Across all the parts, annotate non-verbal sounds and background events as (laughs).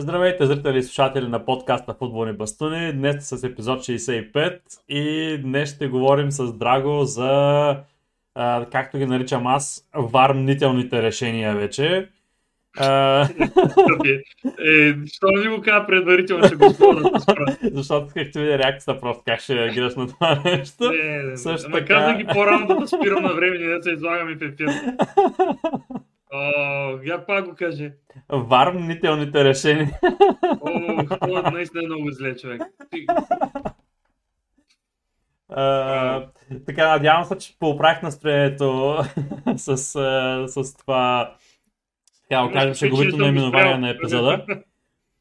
Здравейте, зрители и слушатели на подкаста Футболни бастуни. Днес с епизод 65 и днес ще говорим с Драго за, а, както ги наричам аз, вармнителните решения вече. А... е, що не го кажа предварително, ще го спомня (laughs) Защото исках да видя реакцията просто как ще реагираш на това (laughs) нещо. Не, не, не. Също така... казах ги по-рано да спирам на време, да се излагам и в ефир. (laughs) О, я пак го каже. Вармнителните решения. О, това наистина е много зле, човек. Uh, така, надявам се, че поправих настроението (laughs) с, с това, така да кажем, шеговито наименование на епизода.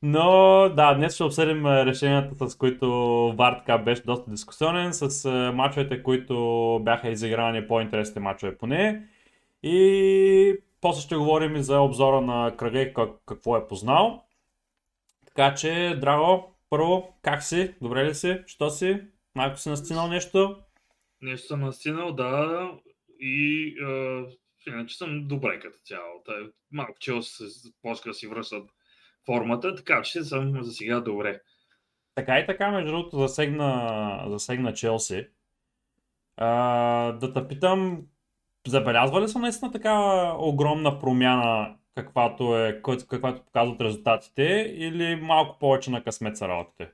Но да, днес ще обсъдим решенията, с които Вар така беше доста дискусионен, с мачовете, които бяха изиграни по-интересните мачове поне. И после ще говорим и за обзора на кръга как, какво е познал. Така че, Драго, първо, как си? Добре ли си? Що си? Малко си настинал нещо? Нещо съм настинал, да. И е, иначе съм добре като цяло. Та, малко че се почка да си връщат формата, така че съм за сега добре. Така и така, между другото, засегна, засегна Челси. А, да те питам, забелязва ли са наистина така огромна промяна, каквато, е, каквато показват резултатите, или малко повече на късмет са работите?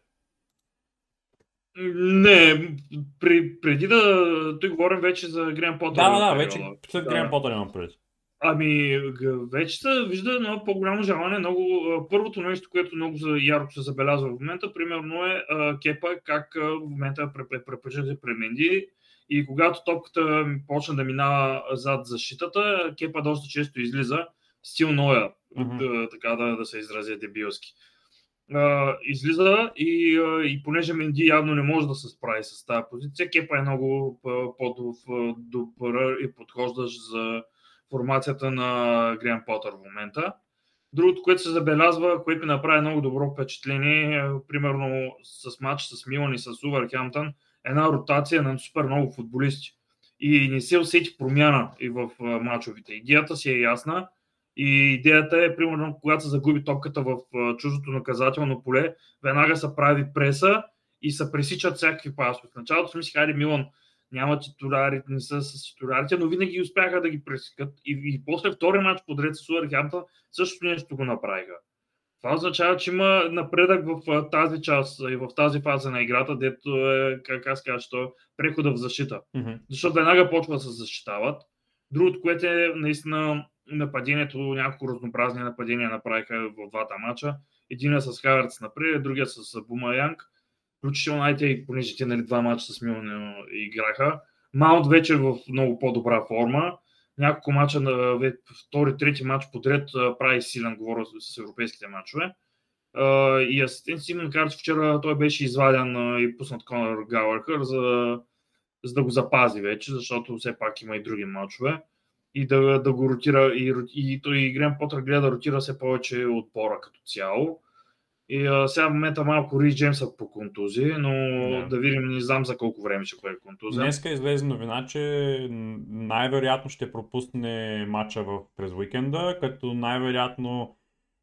Не, при, преди да... Той говорим вече за Грен Потър. Да, да, да, вече след Грен Потър имам пред. Ами, вече се вижда едно по-голямо желание. Много, първото нещо, което много ярко се забелязва в момента, примерно е Кепа, как в момента препъжда Пременди и когато топката почна да минава зад защитата, Кепа доста често излиза, стил Ноя, mm-hmm. да, така да, да се изразя дебилски. Uh, излиза и, uh, и понеже Менди явно не може да се справи с тази позиция, Кепа е много по-добър и подхождащ за формацията на Гриан Потър в момента. Другото, което се забелязва, което ми направи много добро впечатление, примерно с матч с Милан и с Увърхемптън, една ротация на супер много футболисти. И не се усети промяна и в мачовете. Идеята си е ясна и идеята е, примерно, когато се загуби топката в чуждото наказателно поле, веднага се прави преса и се пресичат всякакви пасове. В началото си мислих, хайде Милан няма титуляри, не са с титулярите, но винаги успяха да ги пресекат. И, и после втори матч подред с Уърхемптън също нещо го направиха. Това означава, че има напредък в тази част и в тази фаза на играта, дето е, как аз кажа, то е прехода в защита. Mm-hmm. Защото веднага почва да се защитават. Другото, което е наистина нападението, няколко разнообразни нападения направиха в двата мача. Единия с Хаверц напред, другия с Бума Янг. Включително най-те, понеже те нали, два мача с Милан играха. Маунт вече в много по-добра форма няколко мача, на втори, трети матч подред прави силен, говоря с европейските матчове. И асистент Симон Карч вчера той беше изваден и пуснат Конор Гауъркър, за, за да го запази вече, защото все пак има и други матчове. И да, да го ротира, и, и той и Грен Потър гледа да ротира все повече отбора като цяло. И а, сега в момента малко Рис Джеймса по контузии, но да. да видим, не знам за колко време ще бъде контузия. Днеска излезе новина, че най-вероятно ще пропусне матча в, през уикенда, като най-вероятно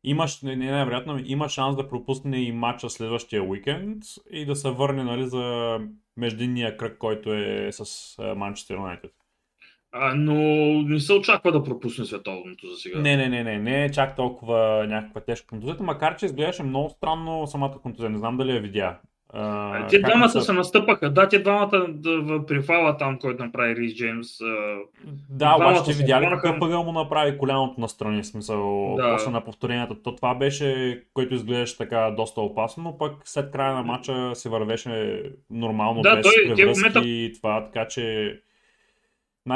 имаш, не, не най-вероятно, има шанс да пропусне и матча следващия уикенд и да се върне нали, за междинния кръг, който е с Манчестър Юнайтед. А, но не се очаква да пропусне световното за сега. Не, не, не, не, не е чак толкова някаква тежка контузия, макар че изглеждаше много странно самата контузия. Не знам дали я видя. А, те двамата са... се настъпаха. Да, те двамата при фала там, който направи Рис Джеймс. Да, обаче ти видя ли какъв пъгъл му направи коляното на страни, смисъл, да. после на повторенията. То това беше, който изглеждаше така доста опасно, но пък след края на матча се вървеше нормално да, без той, превръзки и това, така че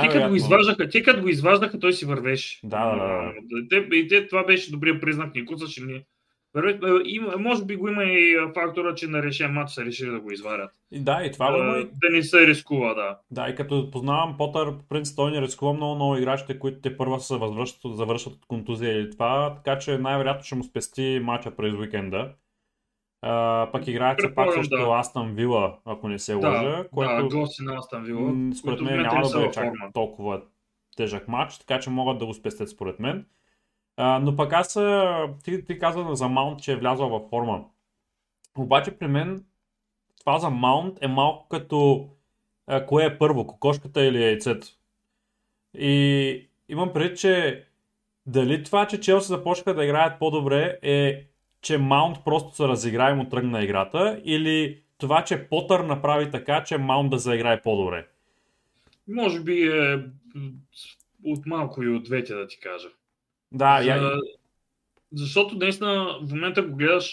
те като го изваждаха, те като го изваждаха, той си вървеше. Да, да, да. И те, това беше добрия признак, не куцаше ни. Има, може би го има и фактора, че на решен матч са решили да го изварят. Да, и това да, има. Да не се рискува, да. Да, и като познавам Потър, по принцип той не рискува много, много играчите, които те първа се възвръщат, завършват от контузия или това, така че най-вероятно ще му спести матча през уикенда. Пък играят се пак също да. Астан Вила, ако не се лъжа. Да, което, да, гости на Астан Вила. Според мен няма да бъде чак толкова тежък матч, така че могат да го спестят според мен. А, но пък аз, ти, ти каза за Маунт, че е влязъл във форма. Обаче при мен това за Маунт е малко като а, кое е първо, кокошката или яйцето. И имам предвид, че дали това, че Челси започнаха да играят по-добре е, че Маунт просто се разигра и му тръгна играта или това, че Потър направи така, че Маунт да заиграе по-добре? Може би е от малко и от двете, да ти кажа. Да, За... я... Защото наистина в момента го гледаш,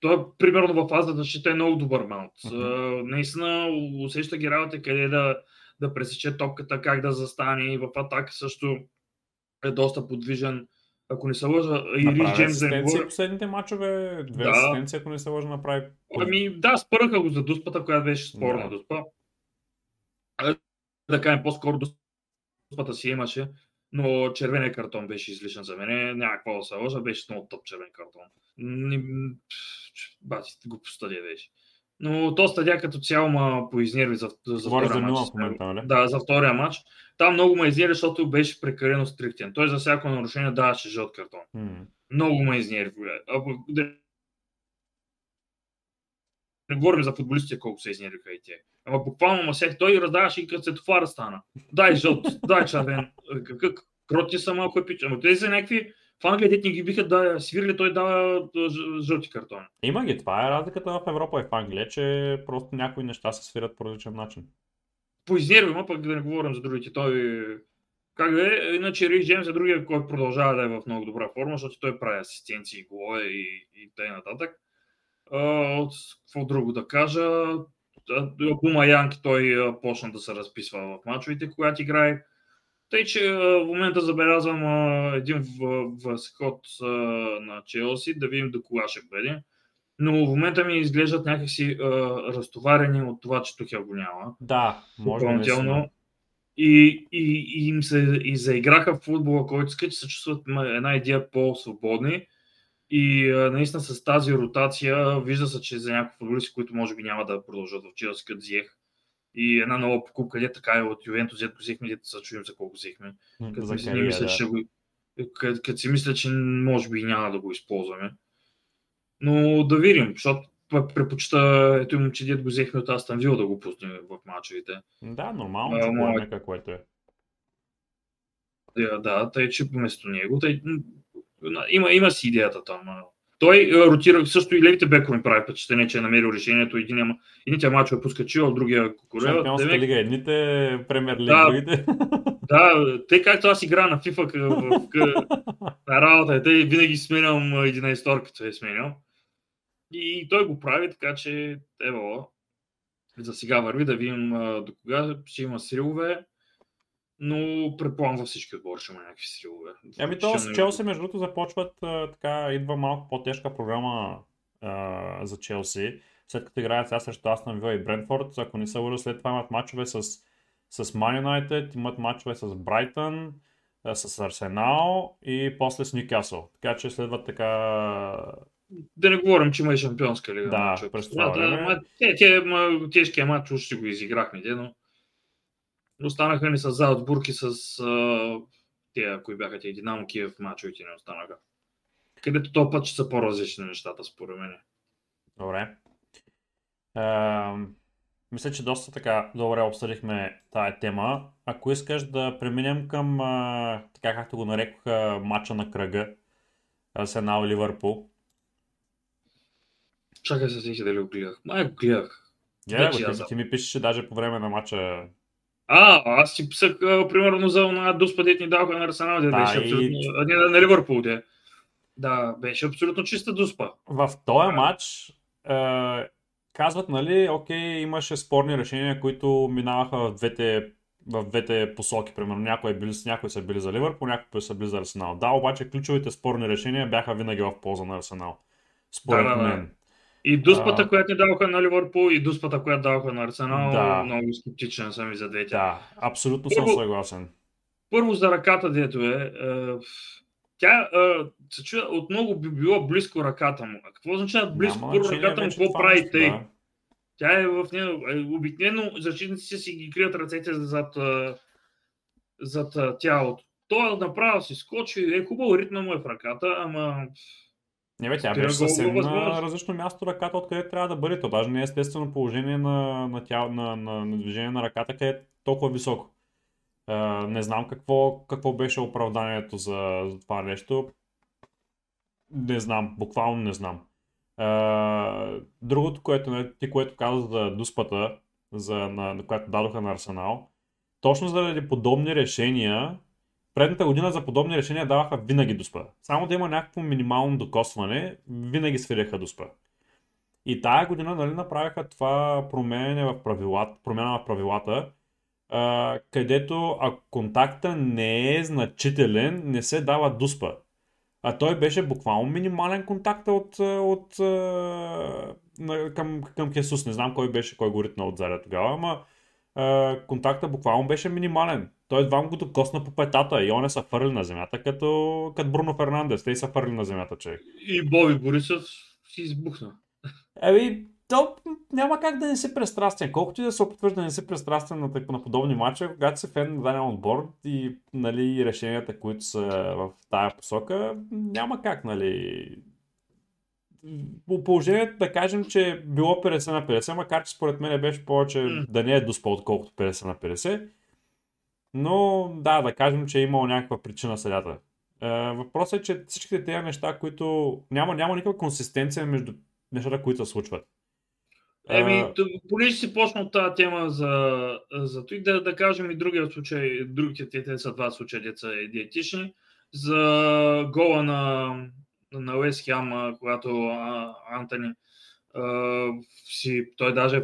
той е примерно в фаза да ще е много добър маунт. Uh-huh. Наистина усеща ги работа къде да, да пресече топката, как да застане и в атака също е доста подвижен. Ако не се лъжа, и Рис Джеймс да е последните мачове, две да. асистенции, ако не се лъжа, направи. Ами да, спърнаха го за дуспата, която беше спорна да. дуспа. Да кажем, по-скоро дуспата си имаше, но червения картон беше излишен за мен. Няма какво да се лъжа, беше много топ червен картон. Бати, глупостта ли беше. Но то стадия като цяло ма поизнерви за, за втория за матч. В момента, нали? Да, за втория матч. Там много ме изнерви, защото беше прекалено стриктен. Той за всяко нарушение даваше жълт картон. Mm. Много ме изнерви. Не говорим за футболистите колко се изнервиха и те. Ама буквално ма всеки той раздаваше и като светофара стана. Дай жълт, дай червен. Как, кроти са малко пича. Ама тези са някакви в Англия дете ги биха да свирили, той дава жълти картони. Има ги, това е разликата в Европа и в Англия, че просто някои неща се свират по различен начин. По изервима, пък да не говорим за другите. Той как да е, иначе Рис Джеймс е другия, който продължава да е в много добра форма, защото той прави асистенции, голове и, и т.н. нататък. От какво друго да кажа? Бума Янг той почна да се разписва в мачовете, когато играе. Тъй, че в момента забелязвам един възход на Челси, да видим до кога ще бъде. Но в момента ми изглеждат някакси а, разтоварени от това, че Тухел го няма. Да, може да и, и, и им се и заиграха в футбола, който иска, че се чувстват една идея по-свободни. И а, наистина с тази ротация вижда се, че за някои футболисти, които може би няма да продължат в Челси, като Зиех, и една нова покупка, къде така е от Ювентус, взето взехме, дето се чуем за колко взехме. Като си мисля, да. че го, като, като си мисля, че може би няма да го използваме. Но да видим, защото предпочита ето им, че дед го взехме от Астан Вил да го пуснем в мачовете. Да, нормално, че а, нека, което е. Да, да, тъй, че вместо него, тъй, има, има си идеята там. Той е, ротира също и левите бекове прави впечатление, че е намерил решението. Един, единия мач е пуска Чил, другия Кукурела. Шампионска Демек... лига, едните премьер лига, да, другите. (laughs) Да, тъй както аз игра на FIFA в, в, на работа, те винаги сменям 11 като е сменял. И той го прави, така че ево, за сега върви да видим до кога ще има срилове но предполагам във всички отбори ще има някакви силове. Ами то с Челси, между другото, започват така, идва малко по-тежка програма а, за Челси. След като играят сега срещу Астон Вил и Брентфорд, ако не се лъжа, след това имат мачове с, с Man United, имат мачове с Брайтън, с Арсенал и после с Ньюкасъл. Така че следват така да не говорим, че има и шампионска лига. Да, през това да, да, те, те, тежкия матч уж ще го изиграхме, но Останаха ни с Залцбург и с а, те, кои бяха тези Динамо Киев мачовете не останаха. Където този път ще са по-различни нещата, според мен. Добре. А, мисля, че доста така добре обсъдихме тая тема. Ако искаш да преминем към, а, така както го нарекоха, матча на кръга, Арсенал Ливърпул. Чакай се, си дали го гледах. Май го гледах. Yeah, ти, ти ми пишеше даже по време на матча а, аз си писах, примерно, за една дуспа, дет ни даваха на Арсенал, да, беше и... абсолютно... Не, на Ливърпул, де. Да, беше абсолютно чиста дуспа. В този матч е, казват, нали, окей, имаше спорни решения, които минаваха в двете, в двете посоки. Примерно, някои, били, някои са били за Ливърпул, някои са били за Арсенал. Да, обаче ключовите спорни решения бяха винаги в полза на Арсенал. Според да, да, мен. Да. И дуспата, а... която даваха на Ливърпул, и дуспата, която даваха на Арсенал, да. много скептичен съм и за двете. Да, абсолютно първо, съм съгласен. Първо за ръката, дето е. е тя е, се чува, от много би било близко ръката му. А какво означава близко Няма, първо ръката му? Какво прави тъй? Да. Тя е в нея. Е, обикновено защитниците си ги крият ръцете зад, зад тялото. той направо си скочи, е хубаво, ритма му е в ръката, ама не бе, тя беше съвсем на различно място ръката, откъде трябва да бъде. То даже не е естествено положение на, на, тя, на, на, на движение на ръката, къде е толкова високо. Uh, не знам какво, какво беше оправданието за, за това нещо. Не знам, буквално не знам. Uh, другото, което, нали, ти което каза за дуспата, за, на, на която дадоха на Арсенал, точно заради подобни решения, предната година за подобни решения даваха винаги доспа. Само да има някакво минимално докосване, винаги свиряха доспа. И тая година нали, направиха това промене в правилата, промяна в правилата, а, където ако контакта не е значителен, не се дава дуспа. А той беше буквално минимален контакт от, от, към, към Хесус. Не знам кой беше, кой го ритна от заря тогава, ама контакта буквално беше минимален. Той едва го докосна по петата и он е са фърли на земята, като, като Бруно Фернандес. Те са фърли на земята, човек. И Боби Борисов си избухна. Еми, то няма как да не си пристрастен. Колкото и да се опитваш да не си пристрастен на, на подобни матча, когато си фен на даден отбор и нали, решенията, които са в тая посока, няма как, нали, по положението да кажем, че е било 50 на 50, макар че според мен беше повече mm. да не е доспа отколкото 50 на 50. Но да, да кажем, че е имало някаква причина седята. Е, въпросът е, че всичките тези неща, които няма, няма никаква консистенция между нещата, които се случват. Еми, понеже си почна от тази тема за, за той, да, да кажем и другия случай, другите те, са два случая, деца е диетични, за гола на, на Уест Хем, когато а, Антони а, си, той даже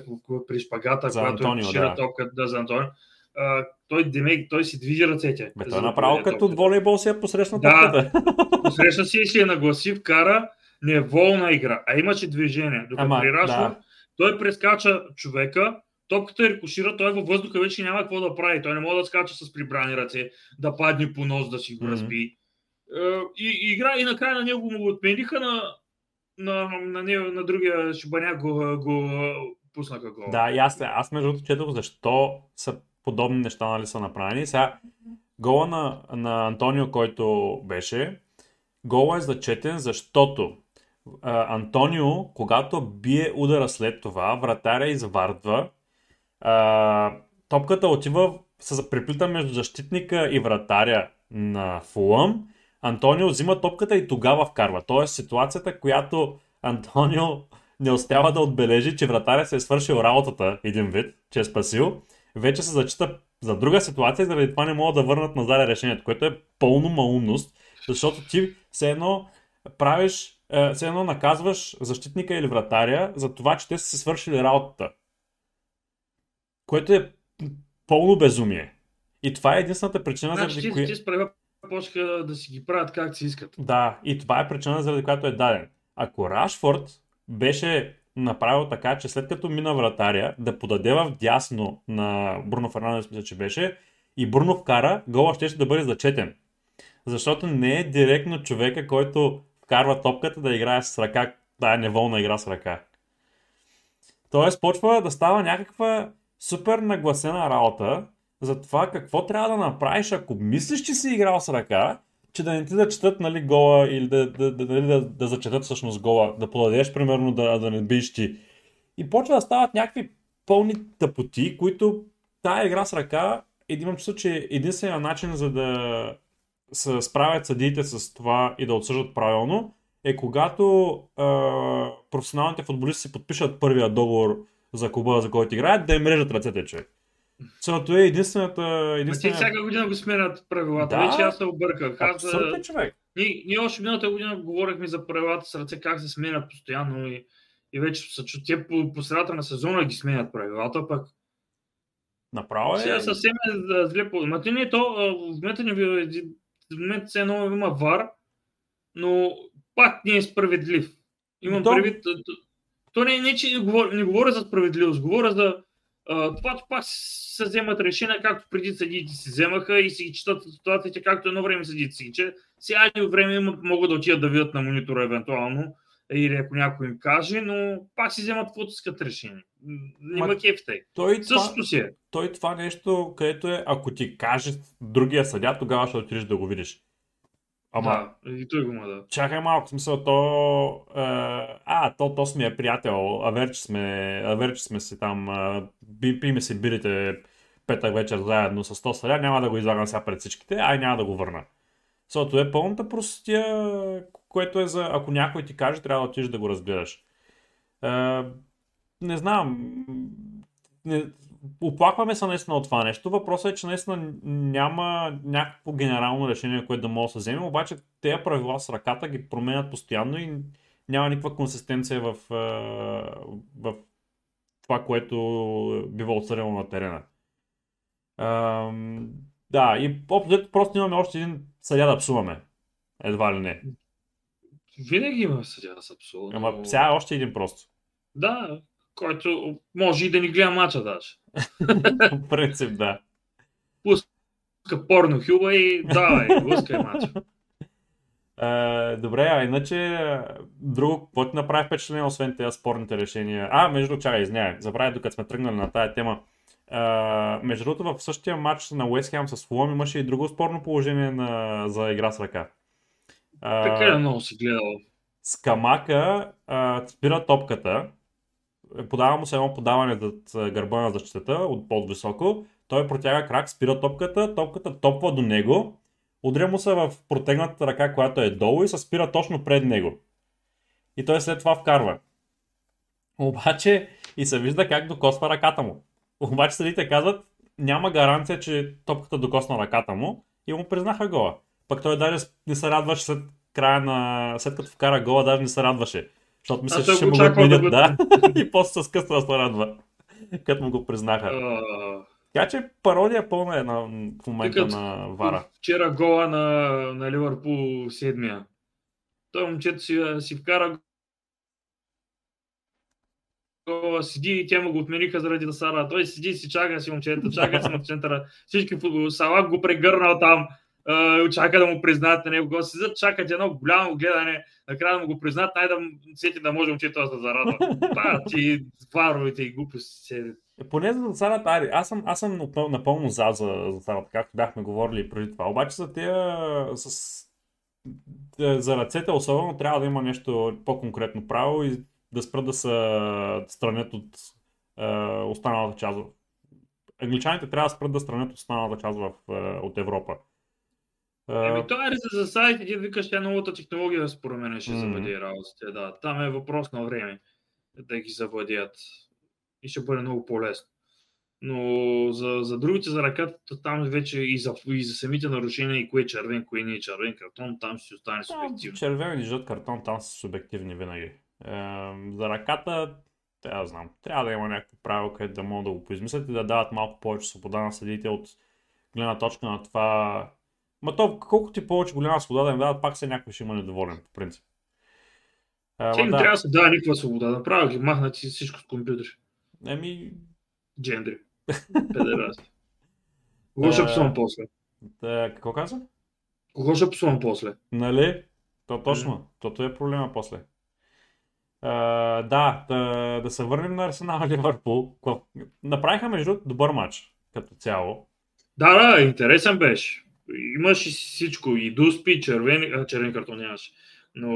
при шпагата, за когато Антонио, шира да. топката да, за Антонио, а, той, демек, той си движи ръцете. Бе, той е направо като от волейбол си е посрещна да, (laughs) посрещна си и си е нагласи, вкара неволна игра, а имаше движение. Докато Ама, при Рашфорд, да. той прескача човека, топката рикошира, той във въздуха вече няма какво да прави. Той не може да скача с прибрани ръце, да падне по нос, да си го разби. Mm-hmm. И, и, игра, и накрая на него го отмениха, на, на, на, на, на другия шибаняк го, го пуснаха гол. Да, и аз, аз между другото четох защо са подобни неща нали, са направени. Сега, гола на, на Антонио, който беше, гола е зачетен, защото а, Антонио, когато бие удара след това, вратаря извардва, а, топката отива, се преплита между защитника и вратаря на Фулъм. Антонио взима топката и тогава вкарва. Тоест ситуацията, която Антонио не успява да отбележи, че вратаря се е свършил работата един вид, че е спасил вече се зачита за друга ситуация и заради това не могат да върнат назад решението, което е пълно малумност, защото ти все едно правиш, е, все едно наказваш защитника или вратаря за това, че те са се свършили работата. Което е пълно безумие. И това е единствената причина, значи, заради която... Ти справя почнаха да си ги правят как си искат. Да, и това е причина, заради която е даден. Ако Рашфорд беше направил така, че след като мина вратаря, да подаде в дясно на Бруно Фернандес, мисля, че беше, и Бруно вкара, гола ще, ще да бъде зачетен. Защото не е директно човека, който вкарва топката да играе с ръка, да е неволна игра с ръка. Тоест почва да става някаква супер нагласена работа за това какво трябва да направиш, ако мислиш, че си играл с ръка че да не ти да четат нали, гола или да, да, да, да, да, да зачетат всъщност гола, да подадеш примерно да, да не биш ти. И почва да стават някакви пълни тъпоти, които тая игра с ръка, имам чувство, че единственият начин за да се справят съдиите с това и да отсъждат правилно, е когато е, професионалните футболисти си подпишат първия договор за клуба, за който играят, да им режат ръцете, човек. Целото е единствената... единствената... Те всяка година го сменят правилата. Да, Вече аз се обърках. Аз, абсолютно човек. Ние, ние още миналата година говорихме за правилата с ръце, как се сменят постоянно и, и вече са чу, те по, по средата на сезона ги сменят правилата, пък Направо е. Сега съвсем е зле по. Ма не то, в момента не ви, в момента се едно има вар, но пак не е справедлив. Имам то... предвид. То не, не, че не говоря, не говоря за справедливост, говоря за това пак се вземат решения, както преди съдиите си вземаха и си ги четат ситуациите, както едно време съдиите си че. Сега и време могат да отидат да видят на монитора евентуално или ако някой им каже, но пак си вземат каквото искат решение. Няма Ма, кефтай. Той това, Същото си е. той това нещо, където е, ако ти каже другия съдя, тогава ще отидеш да го видиш. Ама, Да, и той го има да. чакай малко, смисъл, то... Е, а, то, то сме е приятел, а вече сме, а вече сме си там, би, пиме си бирите петък вечер заедно с 100 съдя, няма да го излагам сега пред всичките, ай няма да го върна. Защото е пълната простия, което е за, ако някой ти каже, трябва да отидеш да го разгледаш. Е, не знам, не, оплакваме се наистина от това нещо. Въпросът е, че наистина няма някакво генерално решение, което да може да се вземе, обаче тези правила с ръката ги променят постоянно и няма никаква консистенция в, е, в това, което бива отсъдено на терена. Ам, да, и просто имаме още един съдя да псуваме. Едва ли не. Винаги има съдя с абсолютно. Ама сега е още един просто. Да, който може и да ни гледа мача даже. В принцип, да. Пуска порно хюба и давай, блъскай мача. Uh, добре, а иначе друго, какво ти направи впечатление, освен тези спорните решения? А, между другото, чакай, извинявай, забравя, докато сме тръгнали на тая тема. Uh, между другото, в същия матч на Уест Хем с Фулъм имаше и друго спорно положение на, за игра с ръка. Uh, така е много си гледал. Скамака uh, спира топката, подава му се едно подаване зад гърба на защитата от по-високо, той протяга крак, спира топката, топката топва до него, удря му се в протегната ръка, която е долу и се спира точно пред него. И той след това вкарва. Обаче и се вижда как докосва ръката му. Обаче съдите казват, няма гаранция, че топката докосна ръката му и му признаха гола. Пък той даже не се радваше след края на... след като вкара гола, даже не се радваше. Защото мисля, че ще му го отменят, да. да. (laughs) и после с късно да се радва, като му го признаха. Uh... Така че пародия пълна е на, в момента Тъкът, на Вара. Вчера гола на, на Ливърпул седмия. Той момчето си, си вкара гола, седи и те му го отмениха заради сара. Той седи си чака си момчето, чака си на центъра. Всички футбол, Салак го прегърнал там чака да му признаят на него. Го седят, чакат едно голямо гледане, накрая да му го признат, най да сети да може момчето да се зарадва. (laughs) Па, ти варовите и глупости седят. Е, поне за Зацарата, ари, аз съм, аз съм напълно за за Зацарата, както бяхме говорили преди това. Обаче за тия с за ръцете особено трябва да има нещо по-конкретно право и да спрат да се странят от е, останалата част. Англичаните трябва да спрат да странят от останалата част в, е, от Европа. Еми, това е за сайт, ти викаш, тя новата технология според мен ще mm-hmm. завладее работите. Да, там е въпрос на време да ги завладеят. И ще бъде много по-лесно. Но за, за другите за ръката, там вече и за, и за самите нарушения, и кое е червен, кое не е червен картон, там ще остане субективно. Червен и жълт картон там са субективни винаги. Е, за ръката, трябва да знам, трябва да има някакво правило, където да могат да го поизмислят и да дават малко повече свобода на съдите от гледна точка на това Ма то, колко ти повече голяма свобода да им дадат, пак се някой ще има недоволен, по принцип. А, не да. трябва да се дава никаква свобода. Направо ги махнат си всичко с компютър. Еми... Джендри. (laughs) Педераси. Кого ще псувам после? Да, какво каза? Кого ще псувам после? Нали? То точно. Mm. Тото е проблема после. Uh, да, да, да се върнем на Арсенал Ливърпул. Направиха между добър матч като цяло. Да, да, интересен беше имаше всичко. И дуспи, червен, а, червен картон нямаше. Но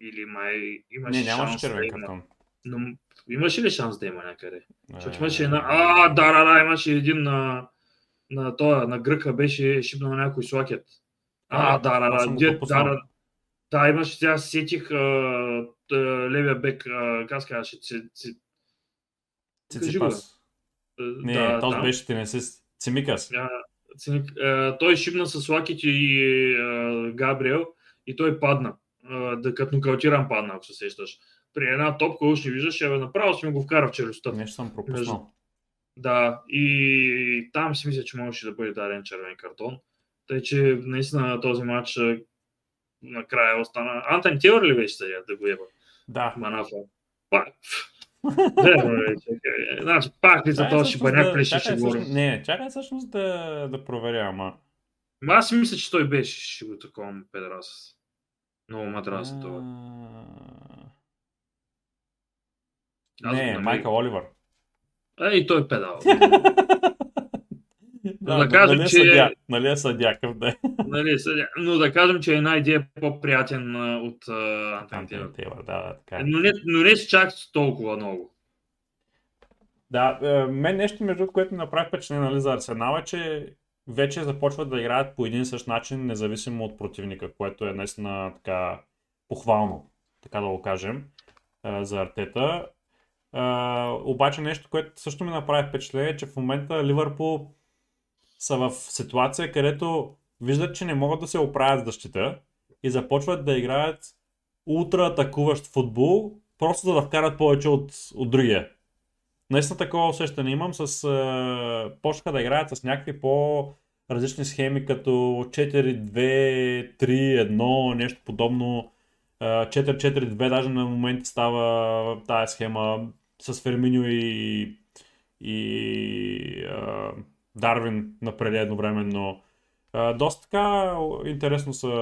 или май имаше Не, нямаше шанс червен да картон. Но имаше ли шанс да има някъде? Защото имаше една... А, да, да, да, имаше един на, на тоя, на гръка беше шипнал на някой слакет. А, да, да, да, да, да, да, да, имаше, сега сетих а, левия бек, а, как се казваше, Циципас. Не, да, този беше тенесист. Цимикас. Той шибна с Лакит и Габриел и той падна. Да, като нокаутиран падна, ако се сещаш. При една топка уж не виждаш, абе направо си ми го вкара в челюстта. Нещо съм пропуснал. Да, и там си мисля, че можеше да бъде даден червен картон. Тъй, че наистина този матч накрая остана. Антон Теор ли беше сега да го еба? Да. Манафа. Пак. Значи, пак ли за този шибаняк ли ще говорим? Не, чакай всъщност да, да проверя, ама. Аз си мисля, че той беше ще го такова педерас. Много мадраса това. Не, Майкъл Оливър. Е, и той е педал. (laughs) Да, да кажем, нали е че- съдя, нали е съдя, къв да (laughs) е. нали, съдя. Но да кажем, че една идея е по-приятен от Антон Антони Тейлър. Да, да, така е. Но не, но не чак толкова много. Да, е, мен нещо между което ми направи впечатление нали, за Арсенал е, че вече започват да играят по един и същ начин, независимо от противника, което е наистина така похвално, така да го кажем, е, за Артета. Е, обаче нещо, което също ми направи впечатление, е, че в момента Ливърпул са в ситуация, където виждат, че не могат да се оправят с защита и започват да играят ултра атакуващ футбол, просто за да вкарат повече от, от другия. Наистина такова усещане имам с... Е, почнаха да играят с някакви по-различни схеми, като 4-2-3-1, нещо подобно. Е, 4-4-2 даже на моменти става тая схема с Ферминьо и, и Дарвин напред едновременно. Е, доста така интересно са,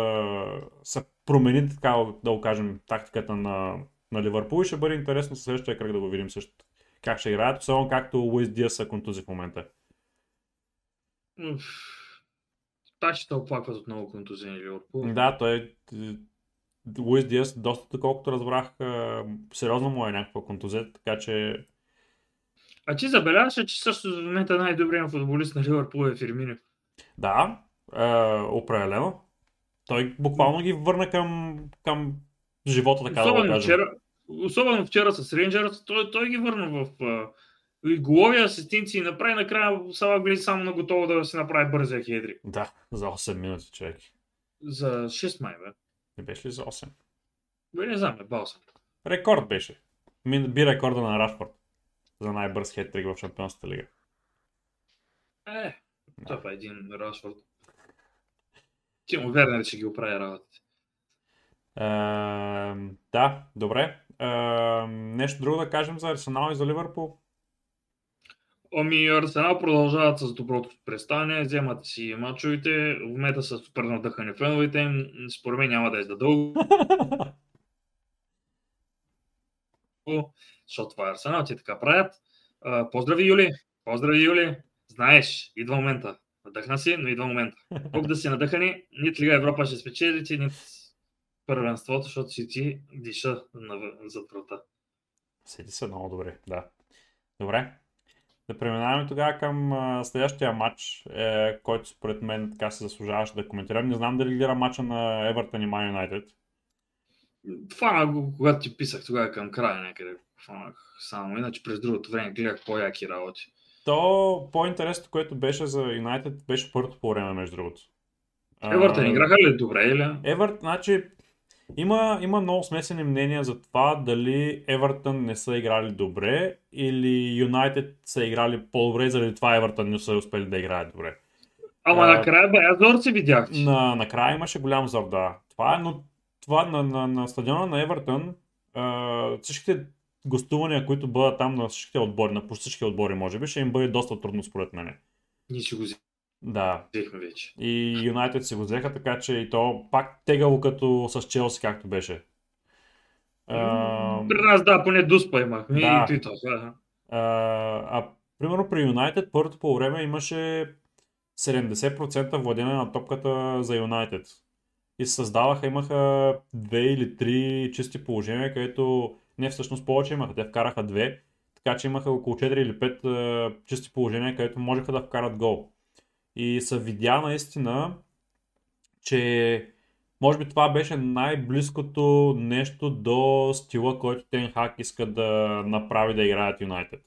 са промени, така да го кажем, тактиката на, на Ливърпул и ще бъде интересно следващия кръг да го видим също как ще играят, особено както Луис Диас са контузи в момента. Пак ще те оплакват от много контузени Ливърпул. Да, той Луис Диас, доста колкото разбрах, сериозно му е някаква контузия, така че А ти забелязаш, че също в момента най-добрият футболист на Ливърпул е Фирмино. да, е, определено. Той буквално ги върна към, към живота, така да Особено кажем. вчера, особено вчера с Рейнджърс, той, той ги върна в и голови асистенции направи накрая Сала Глин само на готово да се направи бързия хедрик. Да, за 8 минути, човек. За 6 май, бе. Не беше ли за 8? Бе, не знам, е бал съм. Рекорд беше. Би рекорда на Рашфорд за най-бърз хеттрик в Шампионската лига. Е, това е един Рашфорд. Тимо Вернер ще ги оправи работите. Е, да, добре. Е, нещо друго да кажем за Арсенал и за Ливърпул? Ами Арсенал продължават с доброто представяне, вземат си мачовете, в момента са супер надъхани феновете им, според мен няма да е за дълго, (laughs) защото това е Арсенал, те така правят. А, поздрави Юли, поздрави Юли, знаеш, идва момента. Надъхна си, но идва момента. Колко да си надъхани, нито Лига Европа ще спечелите, нито първенството, защото си ти диша на, зад врата. Седи се много добре, да. Добре. Да преминаваме тогава към а, следващия матч, е, който според мен така се заслужаваше да коментирам. Не знам дали гледа матча на Everton и Man United. Фанах го, когато ти писах тогава към края някъде. Фанах само, иначе през другото време гледах по-яки работи. То по-интересното, което беше за Юнайтед, беше първото по време, между другото. Евертън играха ли добре или? Евърт, значи, има, има много смесени мнения за това дали Евертън не са играли добре или Юнайтед са играли по-добре, заради това Евертън не са успели да играят добре. Ама А, накрая бая зор се видях. На, накрая имаше голям зор, да. Това е, но това на, на, на стадиона на Евертън, а, всичките гостувания, които бъдат там на всичките отбори, на почти всички отбори, може би, ще им бъде доста трудно според мен. Ние си го Да, взехме вече. и Юнайтед си го взеха, така че и то пак тегало като с Челси, както беше. При нас да, поне дуспа имахме Да. и Твитър. Да. а, а примерно при Юнайтед първото по време имаше 70% владение на топката за Юнайтед. И създаваха, имаха две или три чисти положения, където не всъщност повече имаха, те вкараха две, така че имаха около 4 или 5 а, чисти положения, където можеха да вкарат гол. И се видя наистина, че може би това беше най-близкото нещо до стила, който Тен Хак иска да направи да играят Юнайтед.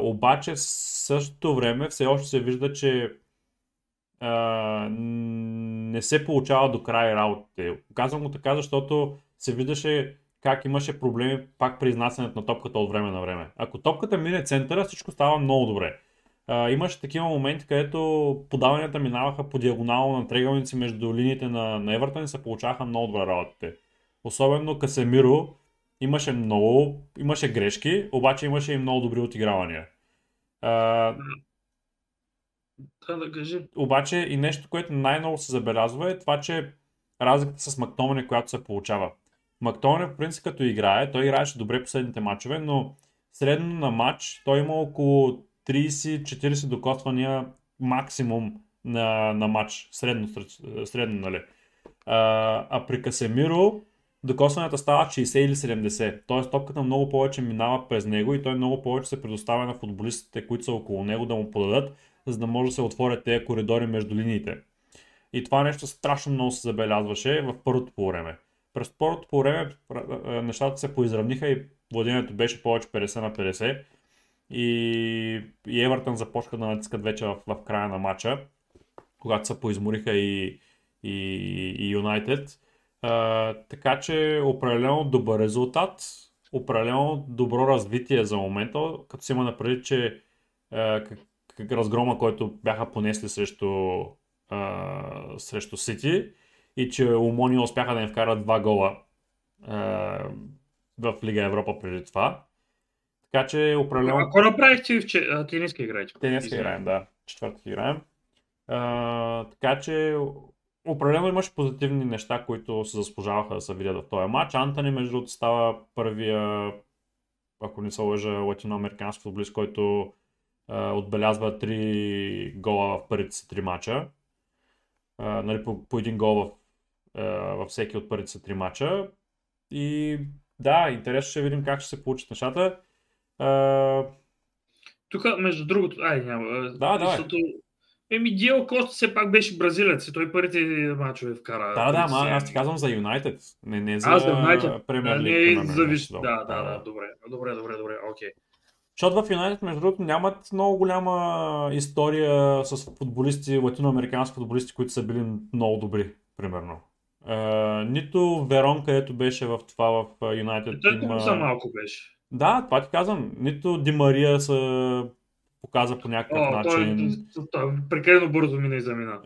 Обаче в същото време все още се вижда, че а, не се получава до край работите. Казвам го така, защото се виждаше как имаше проблеми пак при изнасянето на топката от време на време. Ако топката мине центъра, всичко става много добре. А, имаше такива моменти, където подаванията минаваха по диагонално на триъгълници между линиите на, на Евертън и се получаваха много добре работите. Особено Касемиро имаше много, имаше грешки, обаче имаше и много добри отигравания. А, Да, да кажи. обаче и нещо, което най-много се забелязва е това, че разликата с Мактомане, която се получава. Мактомане, в принцип, като играе, той играеше добре последните матчове, но средно на матч той има около 30-40 докосвания максимум на, на матч, средно, средно нали. А, а при Касемиро докосванията стават 60 или 70. Тоест топката много повече минава през него и той много повече се предоставя на футболистите, които са около него да му подадат, за да може да се отворят тези коридори между линиите. И това нещо страшно много се забелязваше в първото по време. През първото по време нещата се поизравниха и владението беше повече 50 на 50. И, и Евертън започнаха да натискат вече в, в края на матча, когато се поизмориха и, и, Юнайтед. така че определено добър резултат, определено добро развитие за момента, като си има напред, че а, как разгрома, който бяха понесли срещу, а, срещу Сити и че Умони успяха да им вкарат два гола а, в Лига Европа преди това. Така че определено... Ако направихте в че... тениска играете? Тениска играем, да. Четвъртък играем. А, така че определено имаше позитивни неща, които се заслужаваха да се видят в този матч. Антони, между другото, става първия, ако не се лъжа, латиноамерикански футболист, който а, отбелязва три гола в първите си три мача. А, нали, по, по един гол в, във всеки от първите три мача. И да, интересно ще видим как ще се получат нещата. А... Тук, между другото, ай, няма. Да, да. Защото... Еми, Диел Коста все пак беше бразилец и той първите мачове вкара. Да, да, ма, аз ти казвам за Юнайтед. Не, не за Премьер Лиг. Не, за виж... Да, да, да, добре, добре, добре, добре, окей. Okay. Защото в Юнайтед, между другото, нямат много голяма история с футболисти, латиноамерикански футболисти, които са били много добри, примерно. Uh, нито Верон, където беше в това в Юнайтед. Той има... за малко беше. Да, това ти казвам. Нито Ди Мария се показа по някакъв О, начин. Той, той, прекалено бързо мина и замина.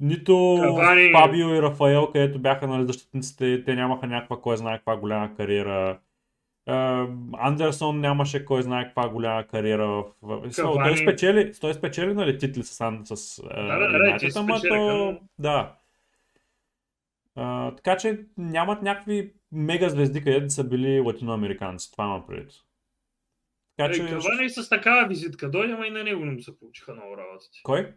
Нито Кавани... Фабио и Рафаел, където бяха нали, защитниците, те нямаха някаква кой знае каква голяма кариера. Андерсон нямаше кой знае каква голяма кариера. В... Кавани... Той спечели, той спечели нали, титли с, с да, да, да, да, ама то... Да. А, така че нямат някакви мега звезди, където са били латиноамериканци. Това има предвид. Така, че... Кавани с такава визитка дойде, и на него не му се получиха много работите. Кой?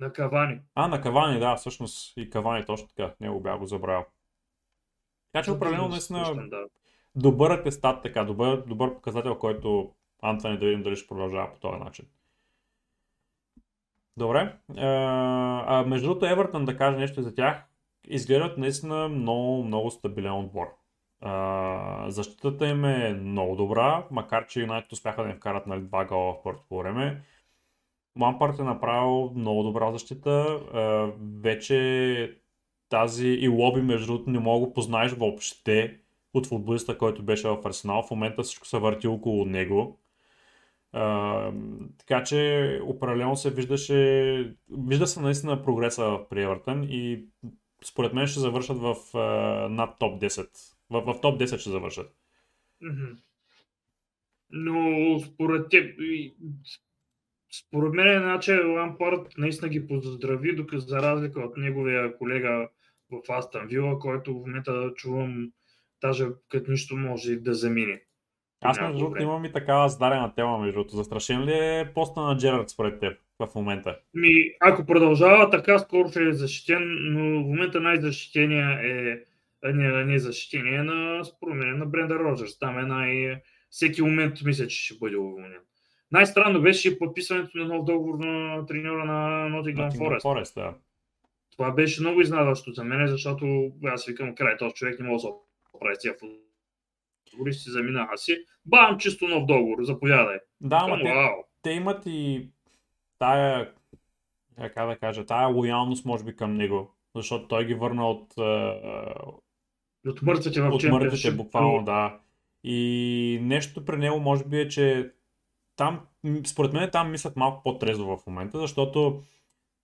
На Кавани. А, на Кавани, да, всъщност и Кавани точно така. Него бях го забравил. Така че определено наистина да. Добър атестат, така, добър, добър показател, който Антони да видим дали ще продължава по този начин. Добре. А, между другото, Евертън да каже нещо за тях изглеждат наистина много, много стабилен отбор. А, защитата им е много добра, макар че Юнайтед успяха да им вкарат нали, два гола в първото време. Лампарт е направил много добра защита. А, вече тази и лоби, между другото, не мога да го познаеш въобще от футболиста, който беше в Арсенал. В момента всичко се върти около него. А, така че определено се виждаше, вижда се наистина прогреса при Евертън и според мен ще завършат в uh, над топ 10. В, в топ 10 ще завършат. Но според теб, според мен е значи Лампард наистина ги поздрави, докато за разлика от неговия колега в Астан Вила, който в момента чувам даже като нищо може да замине. Аз между другото имам и такава зададена тема, между другото. Застрашен ли е поста на Джерард според теб в момента? Ми, ако продължава така, скоро ще е защитен, но в момента най-защитения е не, не защитение на, според мен, на Бренда Роджерс. Там е най... Всеки момент мисля, че ще бъде уволнен. Най-странно беше подписването на нов договор на треньора на Nottingham Forest. Forest да. Това беше много изнадващо за мен, защото аз викам, край, този човек не може да прави тия футболисти заминаха си. Бам, чисто нов договор, заповядай. Да, но те, те имат и тая, как да кажа, тая лоялност, може би, към него. Защото той ги върна от, от мъртвите в От мъртвите, буквално, да. И нещо при него може би е, че там, според мен там мислят малко по-трезво в момента, защото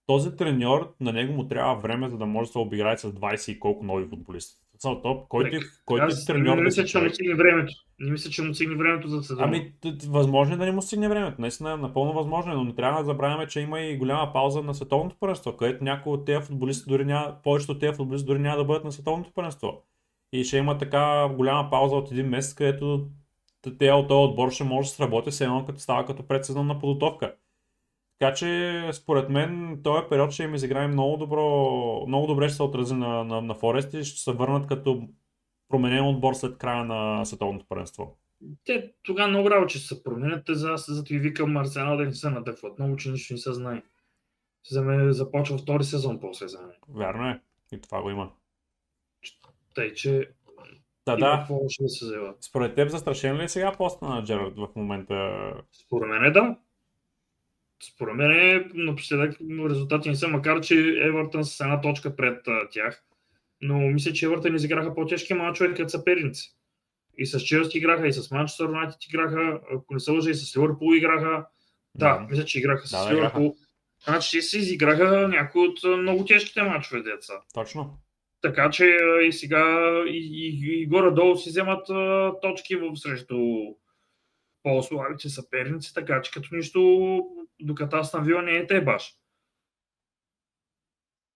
този треньор, на него му трябва време, за да може да се обиграе с 20 и колко нови футболисти. Са, топ, кой ти, кой Аз треньор не да мисля, си че му стигне времето. Не мисля, че му стигне времето за сезона. Ами, възможно е да не му стигне времето. Наистина, напълно възможно е, но не трябва да забравяме, че има и голяма пауза на световното първенство, където някои от тези футболисти дори няма, повечето от тези футболисти дори няма да бъдат на световното първенство. И ще има така голяма пауза от един месец, където те от този отбор ще може да сработи все едно като става като предсезонна подготовка. Така че, според мен, този период ще им изиграе много, добро, много добре ще се отрази на, на, на Форест и ще се върнат като променен отбор след края на световното първенство. Те тогава много работа ще се променят. Те за, за да ви викам Арсенал да не се надъхват. Много, че нищо не се знае. За мен започва втори сезон после за мен. Вярно е. И това го има. Тъй, че Да, да. да се взема. Според теб застрашен ли е сега поста на Джерард в момента? Според мен е да. Според мен напоследък резултати не са, макар че Евертън с една точка пред а, тях. Но мисля, че Евертън изиграха по-тежки мачове като съперници. И с Челси играха, и с Манчестър Юнайтед играха, ако не се лъжа, и с Ливърпул играха. Да, Мгм. мисля, че играха с Да, Ливърпул. Значи те си изиграха някои от много тежките мачове, деца. Точно. Така че и сега и, и, и горе-долу си вземат а, точки в срещу по-слабите съперници, така че като нищо, докато аз Вила не е те баш.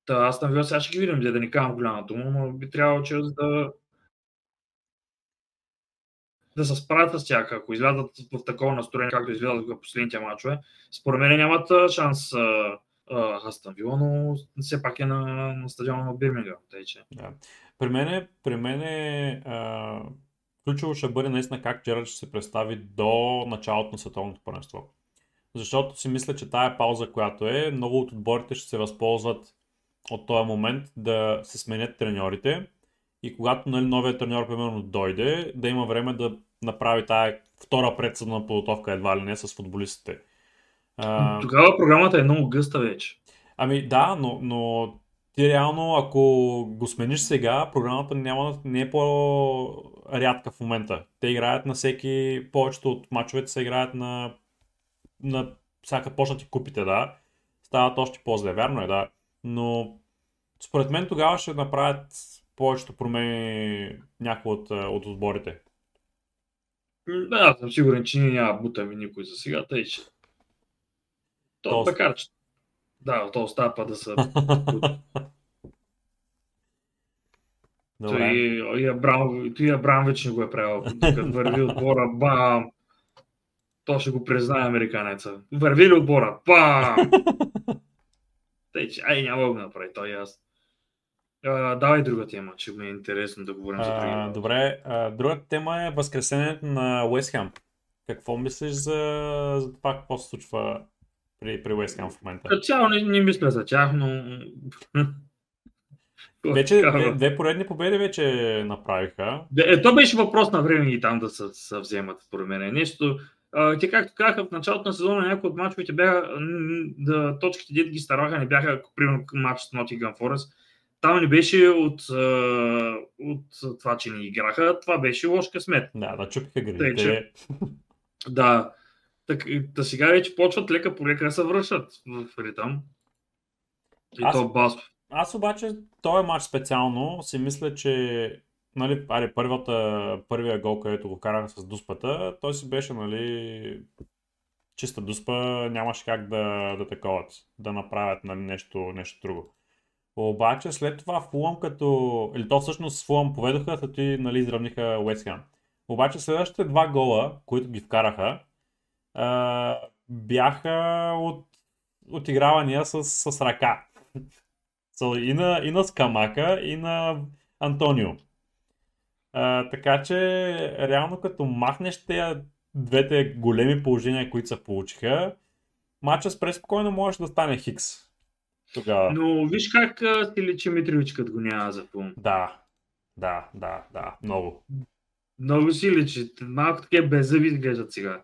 Та аз Вила сега ще ги видим, да не казвам голяма дума, но би трябвало че да да се справят с тях, ако излязат в такова настроение, както излязат в последните мачове. Според мен нямат шанс а, а, Астън Вила, но все пак е на, на стадиона на Бирмингам. Тъй, че. Да. При мен, при мен е, ключово ще бъде наистина как Джерард ще се представи до началото на световното първенство. Защото си мисля, че тая пауза, която е, много от отборите ще се възползват от този момент да се сменят треньорите и когато нали, новият треньор примерно дойде, да има време да направи тая втора предсъдна подготовка едва ли не с футболистите. Тогава програмата е много гъста вече. Ами да, но, но ти реално, ако го смениш сега, програмата няма, не е по-рядка в момента. Те играят на всеки, повечето от мачовете се играят на, на всяка почнат и купите, да. Стават още по-зле, вярно е, да. Но според мен тогава ще направят повечето промени някои от, от отборите. Да, аз съм сигурен, че ние няма бутаме никой за сега, тъй че. То, То- така, че. Да, то остава да са. (laughs) Добре. Той, и Абрам, той Абрамович не го е правил. Докато върви отбора, бам! То ще го признае американеца. Върви ли отбора? Бам! (laughs) Тъй, че, ай, няма да го направи той и аз. А, давай друга тема, че ми е интересно да говорим за А, други. добре, а, другата тема е възкресението на Уест Хем. Какво мислиш за, за това, какво се случва при, при Уест Хем в момента? Цяло не, не мисля за тях, но... (laughs) Вече две, две поредни победи вече направиха. Е, то беше въпрос на време и там да се, се вземат, според мен. Нещо, те както казаха, в началото на сезона някои от мачовете бяха, да, точките, дето ги стараха, не бяха, примерно матч с Nottingham Forest. Там не беше от, от това, че не играха, това беше лош късмет. Да, начупиха Тъй, градите. че- Да, так, да сега вече почват лека по лека да се връщат в ритъм. И Аз- то басов. Аз обаче, този матч специално, си мисля, че нали, аре, първата, първия гол, където го караха с дуспата, той си беше нали, чиста дуспа, нямаше как да, да таковат, да направят нали, нещо, нещо друго. Обаче след това Фулъм като... Или то всъщност Фулъм поведоха, като ти нали, изравниха Уест Хем. Обаче следващите два гола, които ги вкараха, бяха от отигравания с, с ръка. (laughs) So, и, на, и на Скамака, и на Антонио. А, така че, реално като махнеш тези двете големи положения, които се получиха, матчът с преспокойно можеше да стане Хикс. Тогава. Но виж как си личи Митрович, като го няма за филм. Да, да, да, да, много. Много си личи. Малко такива беззъби изглеждат сега.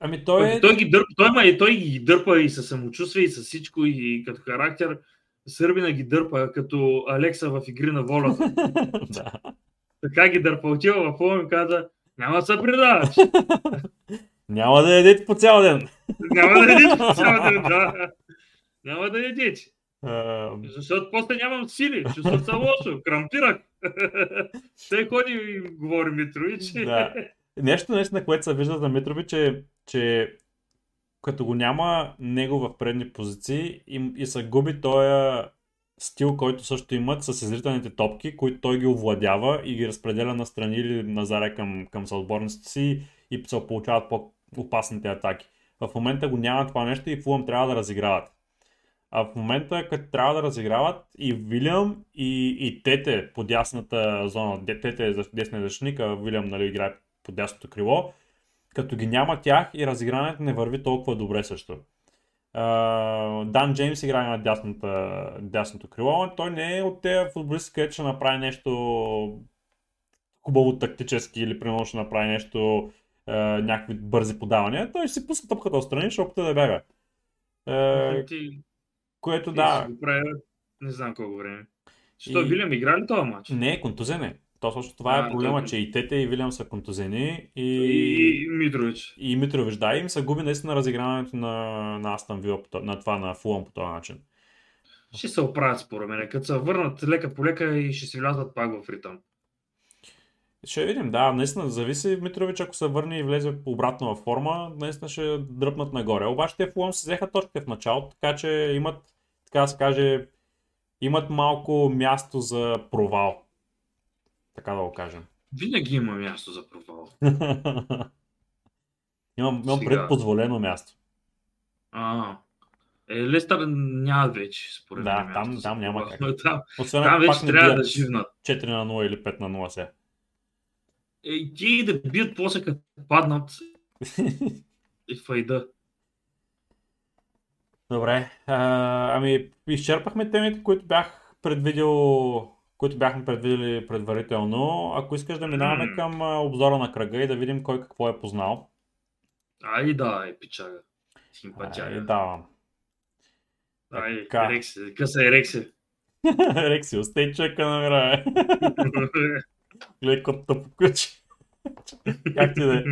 Ами той е... Той, ги дърпа, той, ма, той ги дърпа и със самочувствие, и с всичко, и като характер. Сърбина ги дърпа, като Алекса в игри на волята. (laughs) да. Така ги дърпа. Отива в филм и каза, няма да се предаваш. Няма да ядете по цял ден. няма да ядеш по цял ден, да. Няма да ядеш. Uh, Защото после нямам сили, чувствам се лошо, крампирах. Те ходи и говори Митрович. да. Нещо, нещо, на което се вижда за Митрович е, че като го няма него в предни позиции и, и се губи този стил, който също имат с изританите топки, които той ги овладява и ги разпределя на страни или назаре към, към съотборниците си и се получават по-опасните атаки. В момента го няма това нещо и Фулъм трябва да разиграват. А в момента, като трябва да разиграват и Вилям и, и Тете по дясната зона, Тете е десния защитник, а Вилям нали, играе по дясното крило, като ги няма тях и разиграването не върви толкова добре също. Дан Джеймс играе на дясната, дясното крило, той не е от тези футболисти, където ще направи нещо хубаво тактически или примерно ще направи нещо някакви бързи подавания. Той си пусна тъпката отстрани, ще опита да бяга. Ти, което ти да. Го прави, не знам колко време. Що, и... Вилям игра ли този матч? Не, контузен е. То също това А, е проблема, той- че и Тете и Вилям са контузени и, И Митрович. и Митрович, да, им се губи наистина разиграването на, на Астан Вила, на това на Фулъм по този начин. Ще се оправят според мен. Като се върнат лека по лека и ще си влязат пак в ритъм. Ще видим, да, наистина зависи Митрович, ако се върне и влезе обратно във форма, наистина ще дръпнат нагоре. Обаче те Фулъм си взеха точките в началото, така че имат, така да се каже, имат малко място за провал. Така да го кажем. Винаги има място за провал. (laughs) имам, имам Сега. предпозволено място. А, е, Лестър няма вече, според Да, мен. там- място за там няма как. (laughs) Там, Освен там вече трябва да живнат. 4 на 0 или 5 на 0 сега. Е, ти да бият после като паднат и (laughs) файда. Добре. А, ами, изчерпахме темите, които бях предвидил, които бяхме предвидели предварително. Ако искаш да минаваме М. към обзора на кръга и да видим кой какво е познал. Ай да, е пичага. Ай, Симпатяга. да. Ай, Така. ерекси. Къса ерекси. (laughs) Рекси, остай чека намира. (laughs) Гледай кот тъпо куче. как ти да е?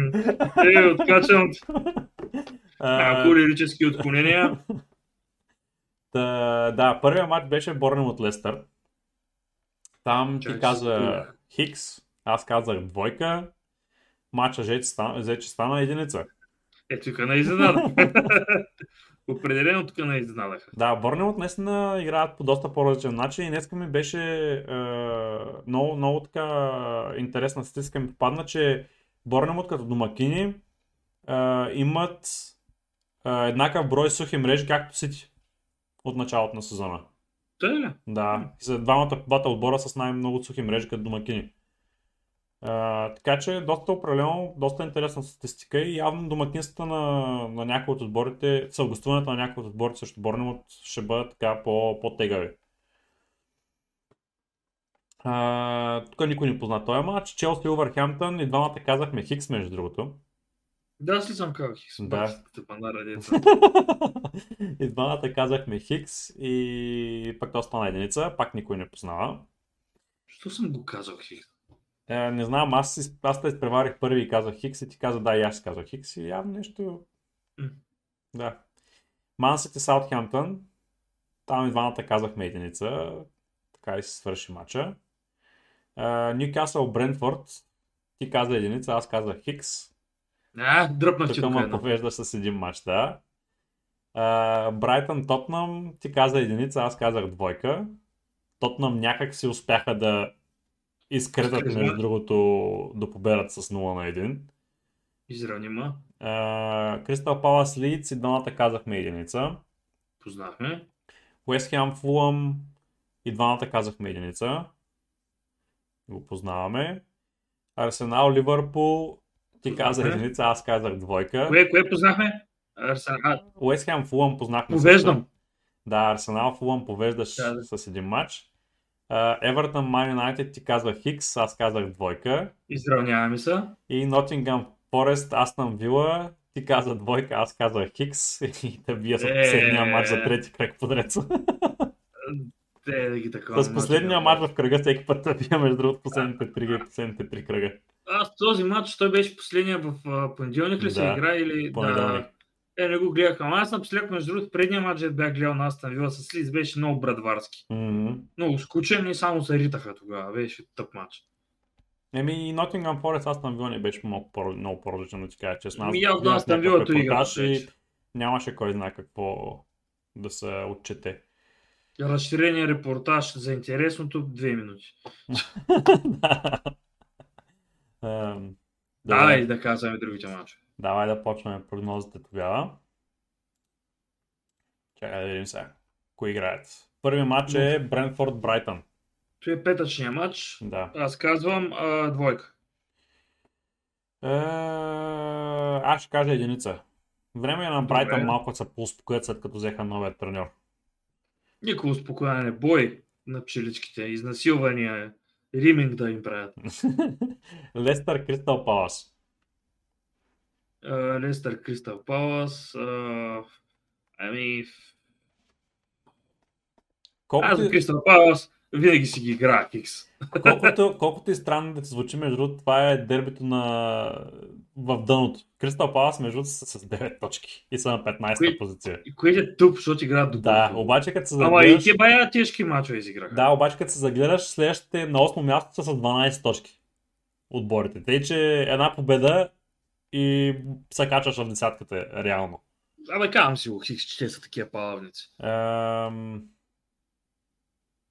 Е, откачам А, няколко лирически отклонения. (laughs) Та, да, първият матч беше Борнем от Лестър. Там ти Чакай, каза Хикс, аз казах двойка. Матча взе, че стана, единица. Е, тук на изненада. (laughs) Определено тук на изненадаха. Да, Борнемот наистина играят по доста по-различен начин и днеска ми беше е, много, много така интересна статистика ми попадна, че Борнемот като домакини е, имат е, еднакъв брой сухи мрежи, както Сити от началото на сезона. Той ли? Да, и за двамата двата отбора с най-много сухи мрежи като домакини. А, така че доста определено, доста интересна статистика и явно домакинствата на, на някои от отборите, съвгостуването на някои от отборите срещу Борнемот ще бъдат така по, по-тегави. А, тук никой не позна този матч. Челси Увърхемптън и двамата казахме Хикс между другото. Да, аз ли съм казал Хикс? Да. Панара, деца. (laughs) и двамата казахме Хикс и пък то стана единица, пак никой не познава. Що съм го казал Хикс? Е, не знам, аз, аз те изпреварих първи и казах Хикс и ти каза да, и аз казах Хикс и явно нещо... М. Да. Мансити Саутхемптън, там и двамата казахме единица, така и се свърши матча. Ньюкасъл Брентфорд, ти каза единица, аз казах Хикс. А, дръпнах Тук повежда с един матч, да. Брайтън Тотнам, ти каза единица, аз казах двойка. Тотнам някак си успяха да изкретат между другото да победат с 0 на 1. Изравнима. Кристал Палас Лидс и двамата казахме единица. Познахме. Уест Хем Фулъм и двамата казахме единица. Го познаваме. Арсенал Ливърпул, ти каза Познахме. единица, аз казах двойка. Кое, кое познахме? Арсен... А, Уест Хем Фулъм познахме Повеждам. също. Да, Арсенал Фулъм повеждаш Да, да. с един матч. Евертън Ман Юнайтед ти казва Хикс, аз казах двойка. изравняваме се. И Нотингъм Форест, Астън Вила, ти каза двойка, аз казах Хикс. И те бия с Е. последния матч за трети кръг подред. Те да ги такова. С последния матч в кръга всеки път те бия между другото последните три, последните три кръга. Аз този матч, той беше последния в понеделник ли се Да, игра или... понеделник. Е, не го гледах, ама аз напоследък, между другото, предния матч бях гледал на Астан Вила с Лиц, беше много брадварски. Мгм. Много скучен и само се ритаха тогава. Беше тъп матч. Еми, и Nottingham Forest Астан Вила не беше много, много по-различно, да ти кажа честно. Ами, аз гледах Астън някакъв Вилата игра репортаж и вече. Нямаше кой знае какво да се отчете. Разширения репортаж за интересното две минути. (laughs) (laughs) Ем, Давай да казваме другите мачове. Давай да почнем прогнозите тогава. Чакай да видим сега. Кои играят? Първи матч е Брентфорд Брайтън. Това е петъчния матч. Да. Аз казвам а, двойка. Е, аз ще кажа единица. Време е на Брайтън Добре. малко да се поуспокоят след като взеха новия треньор. Никакво успокояване. Бой на пчеличките. Изнасилвания. Риминг да им правят. Лестър Кристал Палас. А, Лестър Кристал Палас. а, Ами... Колкото, Аз за и- Кристал Палас винаги си ги играя Хикс. колкото, колкото и странно да ти звучи, между другото, това е дербито на... в дъното. Кристал Палас, между другото, са с 9 точки и са на 15-та Кои- позиция. И което е тъп, защото играят добре. Да, обаче като се Ама и загледаш... те бая тежки мачове изиграха. Да, обаче като се загледаш, следващите на 8 място са с 12 точки. Отборите. Тъй, че една победа и се качваш в десятката, реално. Абе, казвам си го, Хикс, че те са такива палавници. Ем...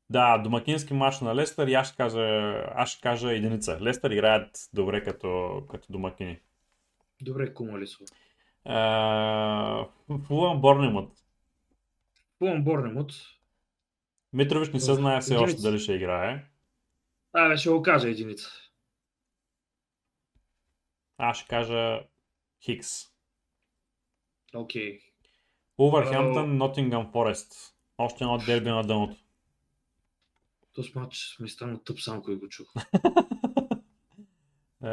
Да, домакински матч на Лестър и аз ще кажа, аз ще кажа единица. Лестър играят добре като, като домакини. Добре, кумали са. Е, Фулъм Борнемут. Пълен Борнемут. Митрович не се знае все единица. още дали ще играе. Абе, ще го кажа единица. Аз ще кажа Хикс. Окей. Увърхемптън, Нотингъм Форест. Още едно дерби на дъното. Този матч ми стана тъп само, кой го чух. (laughs) Е,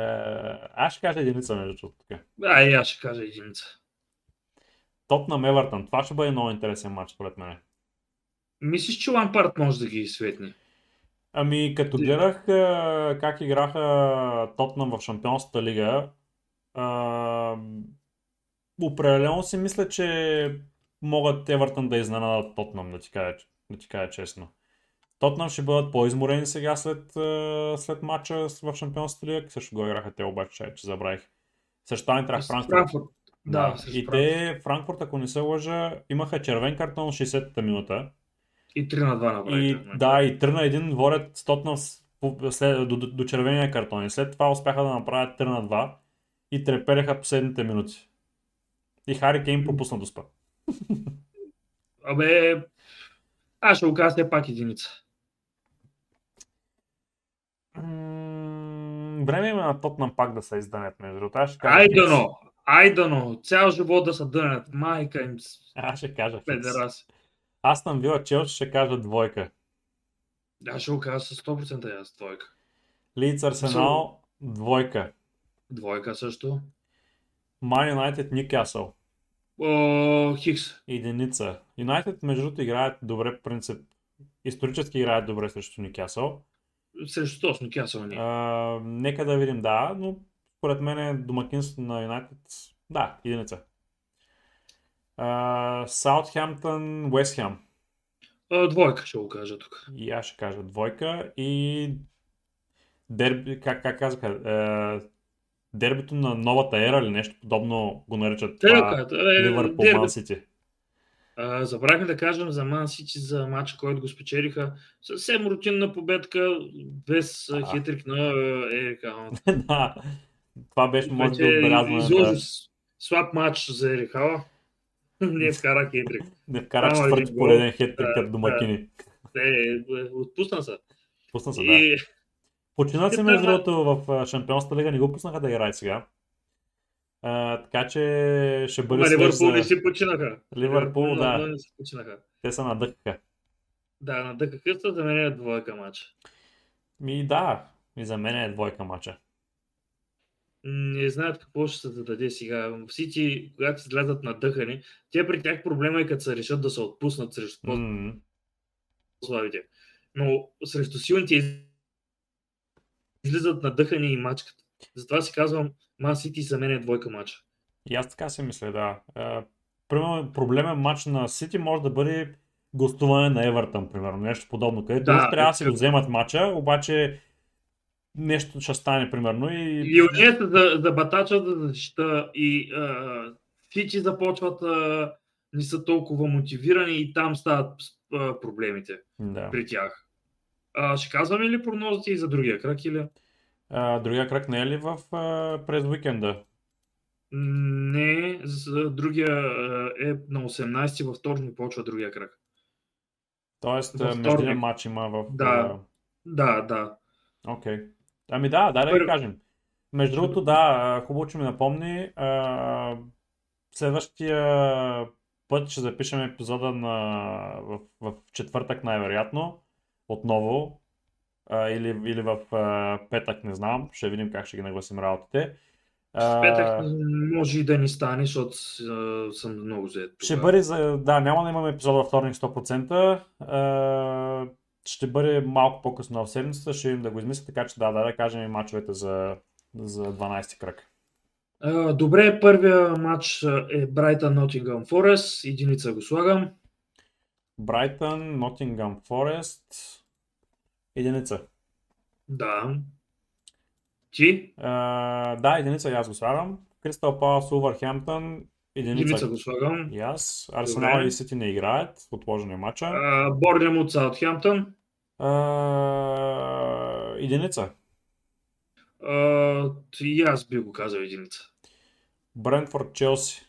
аз ще кажа единица между другото. А, и аз ще кажа единица. Тотнам Евертън. Това ще бъде много интересен матч, според мен. Мислиш, че Лампард може да ги светне? Ами, като гледах е, как играха Тотнам в Шампионската лига, е, определено си мисля, че могат Евертън да изненадат Тотнам, да ти кажа, да ти кажа честно. Тотнам ще бъдат по-изморени сега след, след матча в Шампионската лига. Също го играха те обаче, че, забравих. Също Айнтрах Франкфурт. Да, с И те, Франкфурт, ако не се лъжа, имаха червен картон в 60-та минута. И 3 на 2 И направиха. да, и 3 на 1 водят Тотнам с- след, до, до, до червения картон. И след това успяха да направят 3 на 2 и трепереха последните минути. И Хари Кейн пропусна до спа. Абе, аз ще го кажа все пак единица. М, Време има на Тотнам пак да се изданят, между другото. Аз ще кажа! Ай дано! Цял живот да са дънят. Майка им Аз ще кажа Хикс. педераси. Аз съм Вила Челси ще кажа двойка. Аз ще го кажа с 100% и аз двойка. Лиц Арсенал двойка. Двойка също. Ман Юнайтед Ньюкасъл. Хикс. Единица. Юнайтед, между другото, играят добре принцип. Исторически играят добре срещу Ньюкасъл. Срещу точно Кясъл ни. А, нека да видим, да, но според мен е домакинство на Юнайтед, да, единица. Саутхемптън, Уестхем. Двойка ще го кажа тук. И аз ще кажа двойка. И дерби, как, как казаха, е, дербито на новата ера или нещо подобно го наричат това, е, Ливърпул. Ман Сити. А, Забравихме да кажем за Ман Сити за матча, който го спечелиха. Съвсем рутинна победка, без а, хитрик на Ерик Халанд. да, това беше може Да, с- слаб матч за Ерик Хала. (laughs) Не вкара хитрик. не вкара четвърти пореден хитрик като домакини. Е, е, отпусна се. Пусна се, да. (laughs) Си Те между другото в Шампионската лига, не го пуснаха да играе сега. А, така че ще бъде Ма свеж Ливърпул не си починаха. Ливърпул, да. не си починаха. Те са надъхаха. Да, на дъка къста за мен е двойка матч. Ми да, и за мен е двойка мача. Не знаят какво ще се даде сега. Сити, когато излязат на дъхани, те при тях проблема е като се решат да се отпуснат срещу М, по-слабите. Но срещу силните из- излизат на дъхани и мачкат. Затова си казвам, Ман Сити за мен е двойка матча. И аз така си мисля, да. Примерно, проблемен матч на Сити може да бъде гостуване на Евертън, примерно, нещо подобно, където Да, трябва да си го вземат матча, обаче нещо ще стане, примерно, и... И уният за, за батача за защита и а, Сити започват а, не са толкова мотивирани и там стават а, проблемите Да. при тях. А, ще казваме ли прогнозите и за другия кръг или? А, другия кръг не е ли в, а, през уикенда? Не, за другия е на 18 във вторник почва другия кръг. Тоест, междинен матч има в... Да. Да, да. Окей. Ами да, да Първо- ви кажем. Между другото, да, хубаво, че ми напомни. А, следващия път ще запишем епизода на, в, в четвъртък най-вероятно. Отново. А, или, или в а, петък, не знам. Ще видим как ще ги нагласим работите. В петък може и да ни стане, защото съм много зает. Ще бъде за... Да, няма да имаме епизод във вторник 100%. А, ще бъде малко по-късно в седмицата, ще им да го измисля, така че да, да, да кажем и мачовете за, за 12 кръг. Добре, първия матч е Брайтън Nottingham Forest. Единица го слагам. Брайтън, Нотингъм Форест, единица. Да. Ти? А, да, единица и аз го слагам. Кристал Палас, Увърхемптън, единица. Единица го слагам. И аз. Арсенал и Сити не играят, отложени матча. Борнем от Саутхемптън. Единица. А, и аз би го казал единица. Брентфорд, Челси.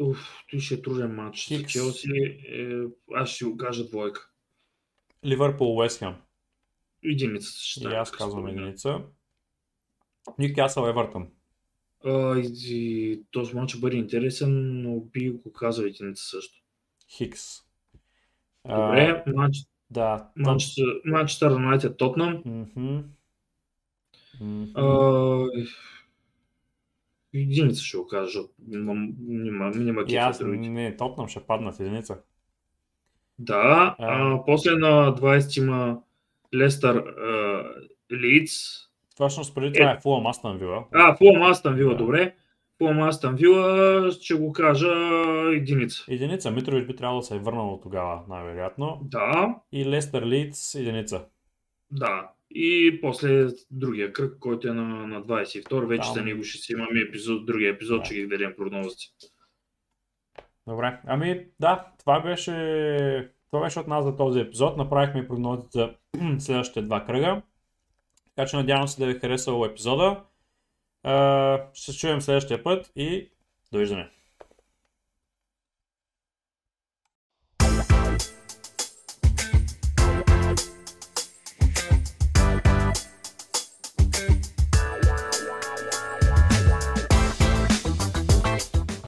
Уф, той ще е труден матч. Хикс. Челси, е, аз ще го кажа двойка. Ливърпул, Уестхем. Единица ще И аз казвам единица. Нюкасъл Евертън. А, и, и този матч ще бъде интересен, но би го казал единица също. Хикс. Добре, матч, Да. Манчестър Юнайтед Тотнам. Мгм. А, единица ще го кажа, защото няма, няма, няма И кефа аз другите. не, Тотнам ще паднат единица. Да, А. а, после на 20 има Лестър Лидс. Всъщност преди това е Фулъм Астън Вила. А, Фулъм Астън Вила, добре. Фулъм Астън Вила ще го кажа единица. Единица. Митрович би трябвало да се е върнал тогава, най-вероятно. Да, И Лестър Лидс единица. да. И после другия кръг, който е на, на 22, вече за него ще си имаме епизод, другия епизод, Да. ще ги дадем прогнозите. Добре. Ами да, това беше, това беше от нас за този епизод. Направихме прогнозите за (clears throat) следващите два кръга. Така че надявам се да ви е харесал епизода. Ще се чуем следващия път и довиждане.